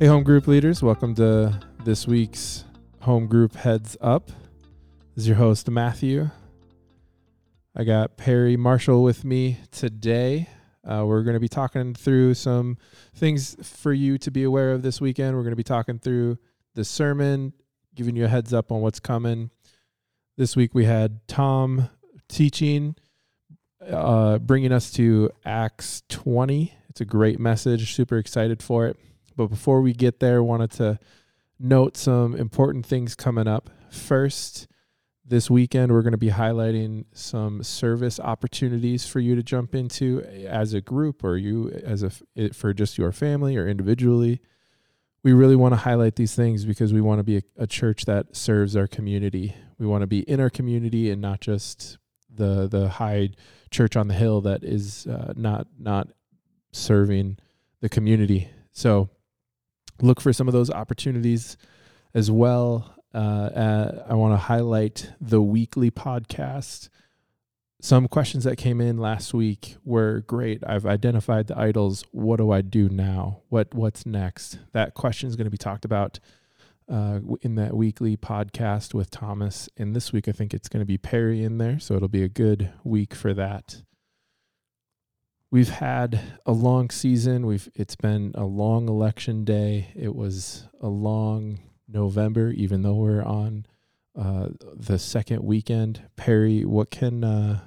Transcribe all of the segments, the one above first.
Hey, home group leaders, welcome to this week's home group Heads Up. This is your host, Matthew. I got Perry Marshall with me today. Uh, we're going to be talking through some things for you to be aware of this weekend. We're going to be talking through the sermon, giving you a heads up on what's coming. This week we had Tom teaching, uh, bringing us to Acts 20. It's a great message. Super excited for it. But before we get there, wanted to note some important things coming up. First, this weekend we're going to be highlighting some service opportunities for you to jump into as a group or you as a for just your family or individually. We really want to highlight these things because we want to be a, a church that serves our community. We want to be in our community and not just the the high church on the hill that is uh, not not serving the community. So look for some of those opportunities as well. Uh, uh, I want to highlight the weekly podcast. Some questions that came in last week were great. I've identified the idols. What do I do now? What What's next? That question is going to be talked about uh, in that weekly podcast with Thomas. And this week, I think it's going to be Perry in there, so it'll be a good week for that we've had a long season. We've it's been a long election day. It was a long November, even though we're on uh, the second weekend. Perry, what can uh,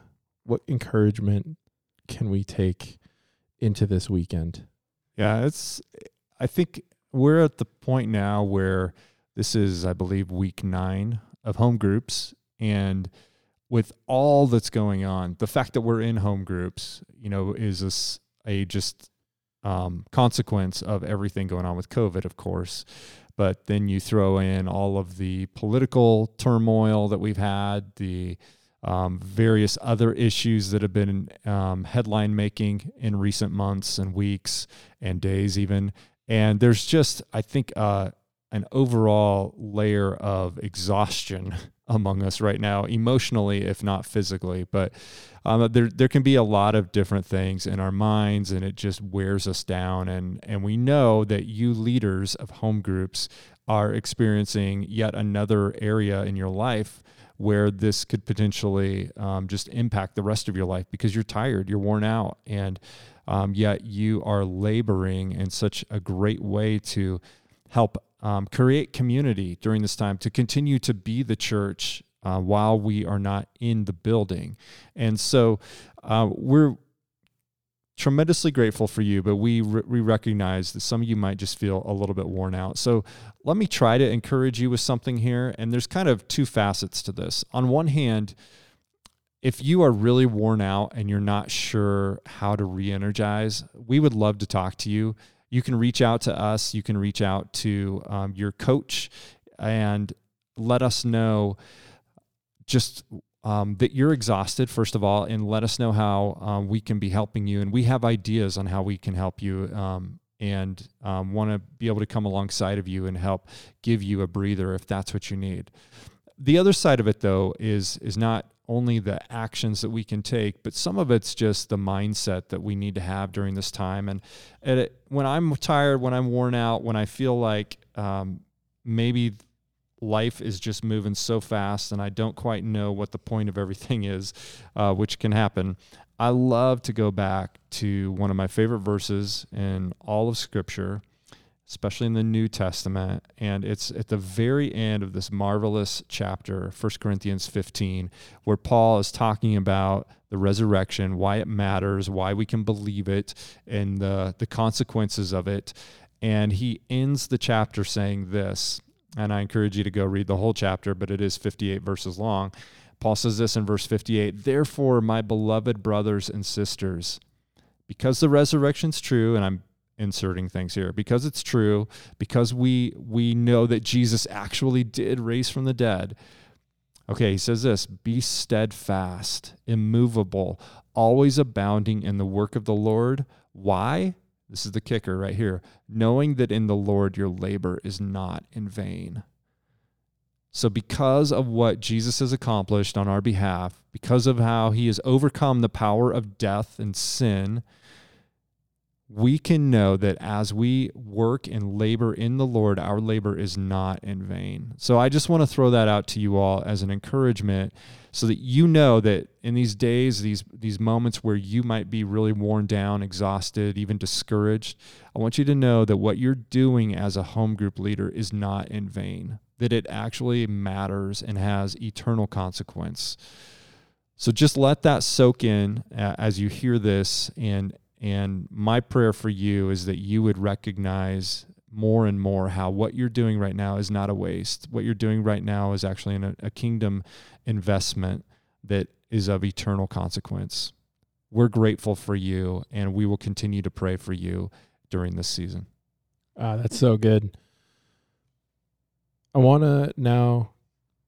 what encouragement can we take into this weekend? Yeah, it's. I think we're at the point now where this is, I believe, week nine of home groups, and with all that's going on, the fact that we're in home groups, you know, is a, a just um, consequence of everything going on with COVID, of course. But then you throw in all of the political turmoil that we've had, the um, various other issues that have been um, headline making in recent months and weeks and days, even. And there's just, I think, uh, an overall layer of exhaustion among us right now, emotionally, if not physically. But um, there there can be a lot of different things in our minds, and it just wears us down. And and we know that you leaders of home groups are experiencing yet another area in your life where this could potentially um, just impact the rest of your life because you're tired, you're worn out, and um, yet you are laboring in such a great way to help um, create community during this time to continue to be the church uh, while we are not in the building. And so uh, we're tremendously grateful for you, but we, re- we recognize that some of you might just feel a little bit worn out. So let me try to encourage you with something here. And there's kind of two facets to this. On one hand, if you are really worn out and you're not sure how to re energize, we would love to talk to you you can reach out to us. You can reach out to um, your coach and let us know just um, that you're exhausted, first of all, and let us know how um, we can be helping you. And we have ideas on how we can help you um, and um, want to be able to come alongside of you and help give you a breather if that's what you need. The other side of it, though, is is not only the actions that we can take, but some of it's just the mindset that we need to have during this time. And it, when I'm tired, when I'm worn out, when I feel like um, maybe life is just moving so fast and I don't quite know what the point of everything is, uh, which can happen. I love to go back to one of my favorite verses in all of Scripture, especially in the New Testament. And it's at the very end of this marvelous chapter, 1 Corinthians 15, where Paul is talking about the resurrection, why it matters, why we can believe it, and the, the consequences of it. And he ends the chapter saying this, and I encourage you to go read the whole chapter, but it is 58 verses long. Paul says this in verse 58 Therefore, my beloved brothers and sisters, because the resurrection's true, and I'm inserting things here because it's true because we we know that Jesus actually did raise from the dead. Okay, he says this, be steadfast, immovable, always abounding in the work of the Lord. Why? This is the kicker right here. Knowing that in the Lord your labor is not in vain. So, because of what Jesus has accomplished on our behalf, because of how he has overcome the power of death and sin, we can know that as we work and labor in the Lord, our labor is not in vain. So I just want to throw that out to you all as an encouragement so that you know that in these days, these these moments where you might be really worn down, exhausted, even discouraged, I want you to know that what you're doing as a home group leader is not in vain, that it actually matters and has eternal consequence. So just let that soak in uh, as you hear this and and my prayer for you is that you would recognize more and more how what you're doing right now is not a waste. What you're doing right now is actually a, a kingdom investment that is of eternal consequence. We're grateful for you, and we will continue to pray for you during this season. Ah, that's so good. I want to now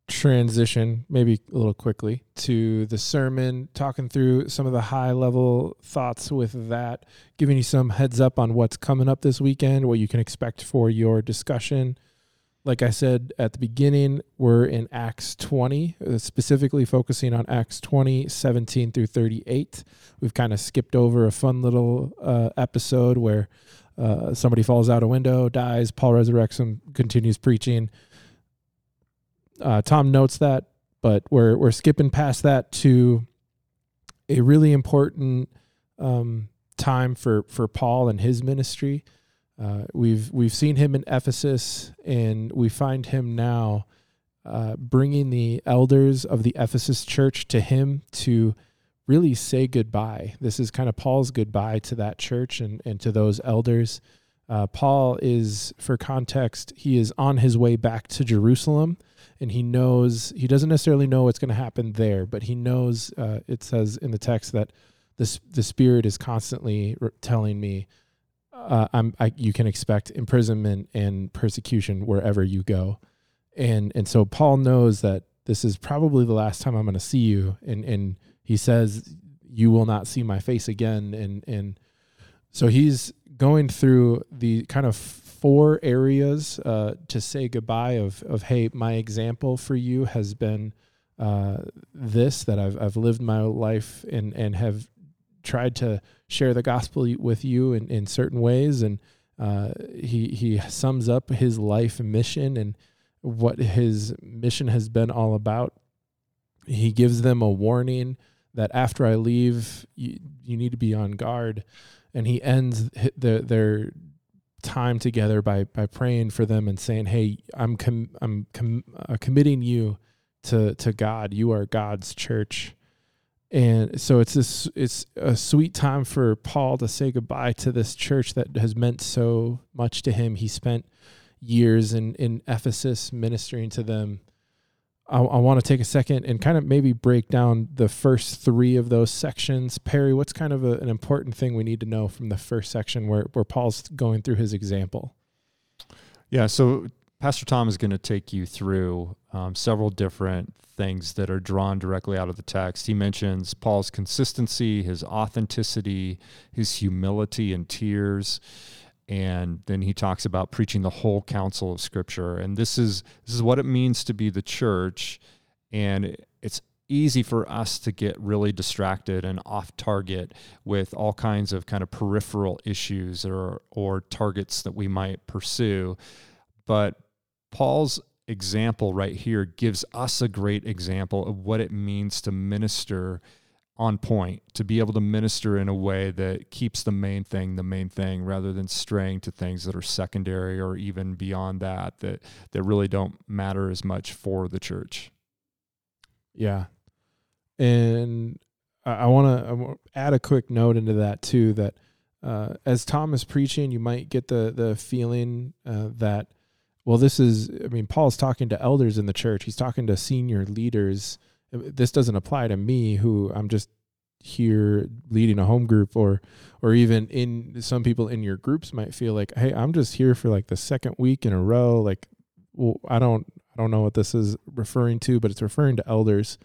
transition maybe a little quickly to the sermon talking through some of the high level thoughts with that giving you some heads up on what's coming up this weekend what you can expect for your discussion. Like i said at the beginning we're in acts 20 uh, specifically focusing on acts 20 17 through 38 we've kind of skipped over a fun little uh, episode where uh, somebody falls out a window dies paul resurrects him continues preaching uh, Tom notes that, but we're we're skipping past that to a really important um, time for for Paul and his ministry. Uh, we've we've seen him in Ephesus, and we find him now uh, bringing the elders of the Ephesus church to him to really say goodbye. This is kind of Paul's goodbye to that church and and to those elders. Uh, Paul is, for context, he is on his way back to Jerusalem and he knows he doesn't necessarily know what's going to happen there, but he knows. Uh, it says in the text that the the Spirit is constantly telling me, uh, "I'm I, you can expect imprisonment and persecution wherever you go," and and so Paul knows that this is probably the last time I'm going to see you, and and he says, "You will not see my face again," and and so he's going through the kind of four areas uh, to say goodbye of of hey, my example for you has been uh, this that I've I've lived my life and and have tried to share the gospel with you in, in certain ways and uh, he he sums up his life mission and what his mission has been all about. He gives them a warning that after I leave, you, you need to be on guard. And he ends the, their time together by by praying for them and saying, "Hey, I'm com- I'm com- uh, committing you to to God. You are God's church." And so it's this it's a sweet time for Paul to say goodbye to this church that has meant so much to him. He spent years in in Ephesus ministering to them I, I want to take a second and kind of maybe break down the first three of those sections. Perry, what's kind of a, an important thing we need to know from the first section where, where Paul's going through his example? Yeah, so Pastor Tom is going to take you through um, several different things that are drawn directly out of the text. He mentions Paul's consistency, his authenticity, his humility and tears and then he talks about preaching the whole counsel of scripture. And this is this is what it means to be the church. And it's easy for us to get really distracted and off target with all kinds of kind of peripheral issues or or targets that we might pursue. But Paul's example right here gives us a great example of what it means to minister on point to be able to minister in a way that keeps the main thing the main thing rather than straying to things that are secondary or even beyond that that that really don't matter as much for the church. Yeah. And i want to add a quick note into that too that uh, as tom is preaching you might get the the feeling uh, that well this is i mean paul's talking to elders in the church. He's talking to senior leaders this doesn't apply to me who I'm just here leading a home group or or even in some people in your groups might feel like hey I'm just here for like the second week in a row. Like well I don't I don't know what this is referring to but it's referring to elders.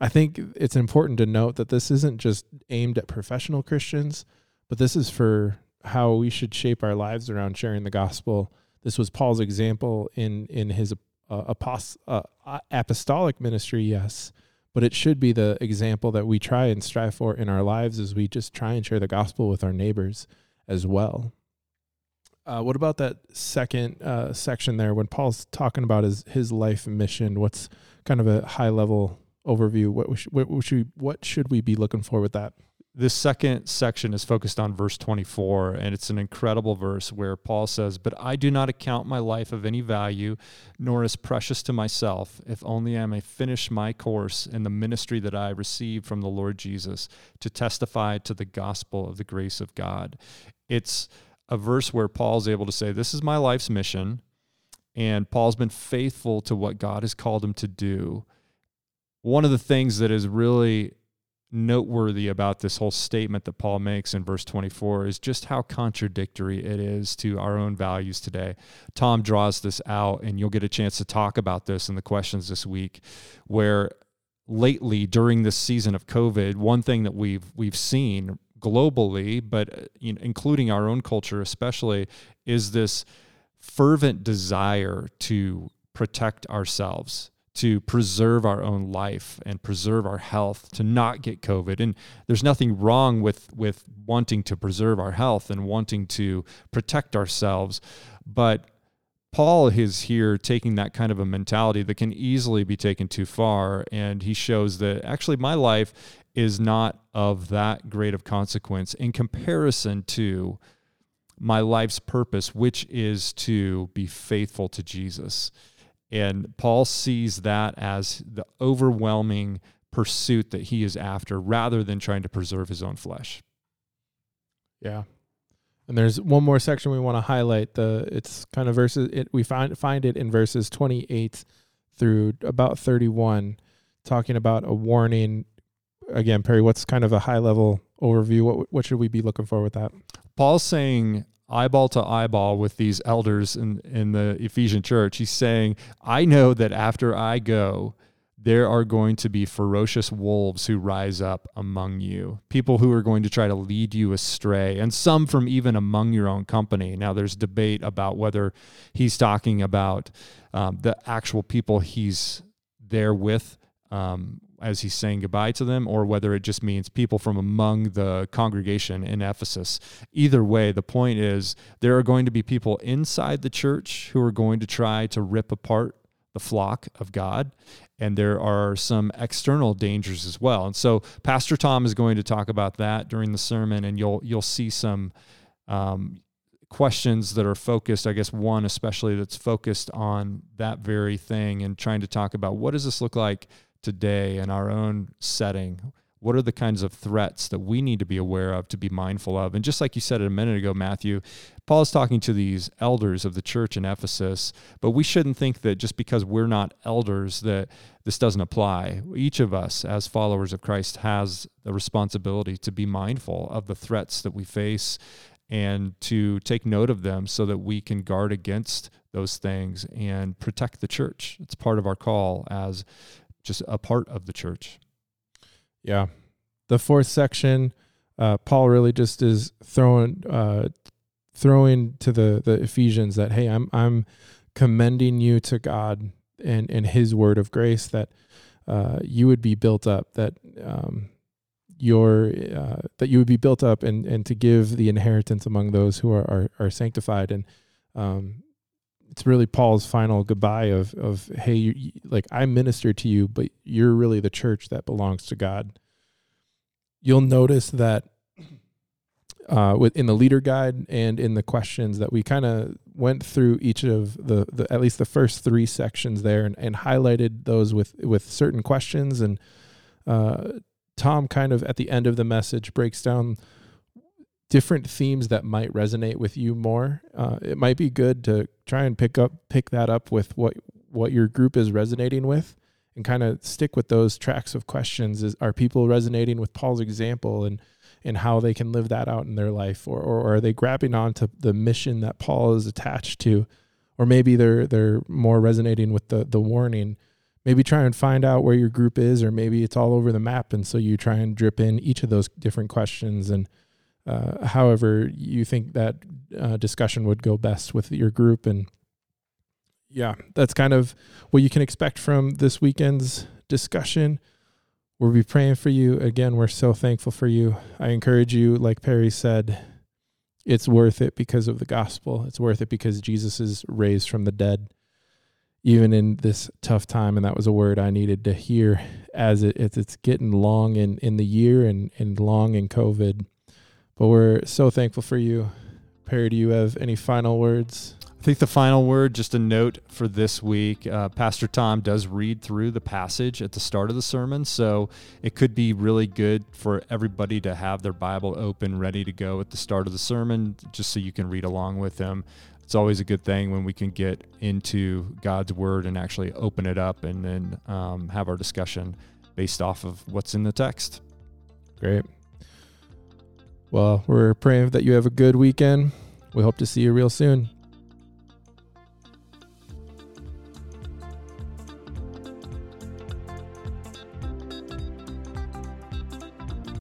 I think it's important to note that this isn't just aimed at professional Christians but this is for how we should shape our lives around sharing the gospel. This was Paul's example in in his uh, apost- uh, apostolic ministry, yes, but it should be the example that we try and strive for in our lives as we just try and share the gospel with our neighbors as well. Uh, what about that second uh, section there when Paul's talking about his his life mission? What's kind of a high level overview? What we sh- what should what should we be looking for with that? This second section is focused on verse 24, and it's an incredible verse where Paul says, But I do not account my life of any value, nor as precious to myself, if only I may finish my course in the ministry that I received from the Lord Jesus to testify to the gospel of the grace of God. It's a verse where Paul's able to say, This is my life's mission, and Paul's been faithful to what God has called him to do. One of the things that is really noteworthy about this whole statement that Paul makes in verse 24 is just how contradictory it is to our own values today. Tom draws this out, and you'll get a chance to talk about this in the questions this week, where lately during this season of COVID, one thing that we've we've seen globally, but uh, you know, including our own culture especially, is this fervent desire to protect ourselves to preserve our own life and preserve our health, to not get COVID. And there's nothing wrong with with wanting to preserve our health and wanting to protect ourselves, but Paul is here taking that kind of a mentality that can easily be taken too far. And he shows that actually my life is not of that great of consequence in comparison to my life's purpose, which is to be faithful to Jesus. And Paul sees that as the overwhelming pursuit that he is after rather than trying to preserve his own flesh. Yeah. And there's one more section we want to highlight. The it's kind of verses it we find find it in verses 28 through about 31 talking about a warning again Perry what's kind of a high level overview what what should we be looking for with that? Paul's saying eyeball to eyeball with these elders in, in the Ephesian church. He's saying, I know that after I go, there are going to be ferocious wolves who rise up among you, people who are going to try to lead you astray, and some from even among your own company. Now, there's debate about whether he's talking about um, the actual people he's there with, um, as he's saying goodbye to them, or whether it just means people from among the congregation in Ephesus. Either way, the point is there are going to be people inside the church who are going to try to rip apart the flock of God. And there are some external dangers as well. And so Pastor Tom is going to talk about that during the sermon, and you'll you'll see some um, questions that are focused i guess one especially that's focused on that very thing and trying to talk about what does this look like today in our own setting? What are the kinds of threats that we need to be aware of, to be mindful of? And just like you said a minute ago, Matthew, Paul is talking to these elders of the church in Ephesus, but we shouldn't think that just because we're not elders that this doesn't apply. Each of us, as followers of Christ, has the responsibility to be mindful of the threats that we face and to take note of them so that we can guard against those things and protect the church. It's part of our call as just a part of the church. Yeah. The fourth section, uh, Paul really just is throwing uh, throwing to the the Ephesians that hey, I'm I'm commending you to God and and His word of grace that uh, you would be built up that um, your uh, that you would be built up and and to give the inheritance among those who are are, are sanctified and um, it's really Paul's final goodbye of of hey, you, like I minister to you, but you're really the church that belongs to God. You'll notice that uh, in the leader guide and in the questions that we kind of went through each of the, the at least the first three sections there and, and highlighted those with with certain questions and uh, Tom kind of at the end of the message breaks down different themes that might resonate with you more. Uh, it might be good to try and pick up pick that up with what what your group is resonating with and kind of stick with those tracks of questions. Is are people resonating with Paul's example and and how they can live that out in their life? Or, or are they grabbing onto the mission that Paul is attached to? Or maybe they're they're more resonating with the the warning. Maybe try and find out where your group is or maybe it's all over the map. And so you try and drip in each of those different questions and uh, however you think that uh, discussion would go best with your group and yeah that's kind of what you can expect from this weekend's discussion we'll be praying for you again we're so thankful for you i encourage you like perry said it's worth it because of the gospel. It's worth it because Jesus is raised from the dead, even in this tough time. And that was a word I needed to hear as it, it's, it's getting long in, in the year and, and long in COVID. But we're so thankful for you. Perry, do you have any final words? I think the final word, just a note for this week. Uh, Pastor Tom does read through the passage at the start of the sermon, so it could be really good for everybody to have their Bible open, ready to go at the start of the sermon, just so you can read along with him. It's always a good thing when we can get into God's Word and actually open it up and then um, have our discussion based off of what's in the text. Great. Well, we're praying that you have a good weekend. We hope to see you real soon.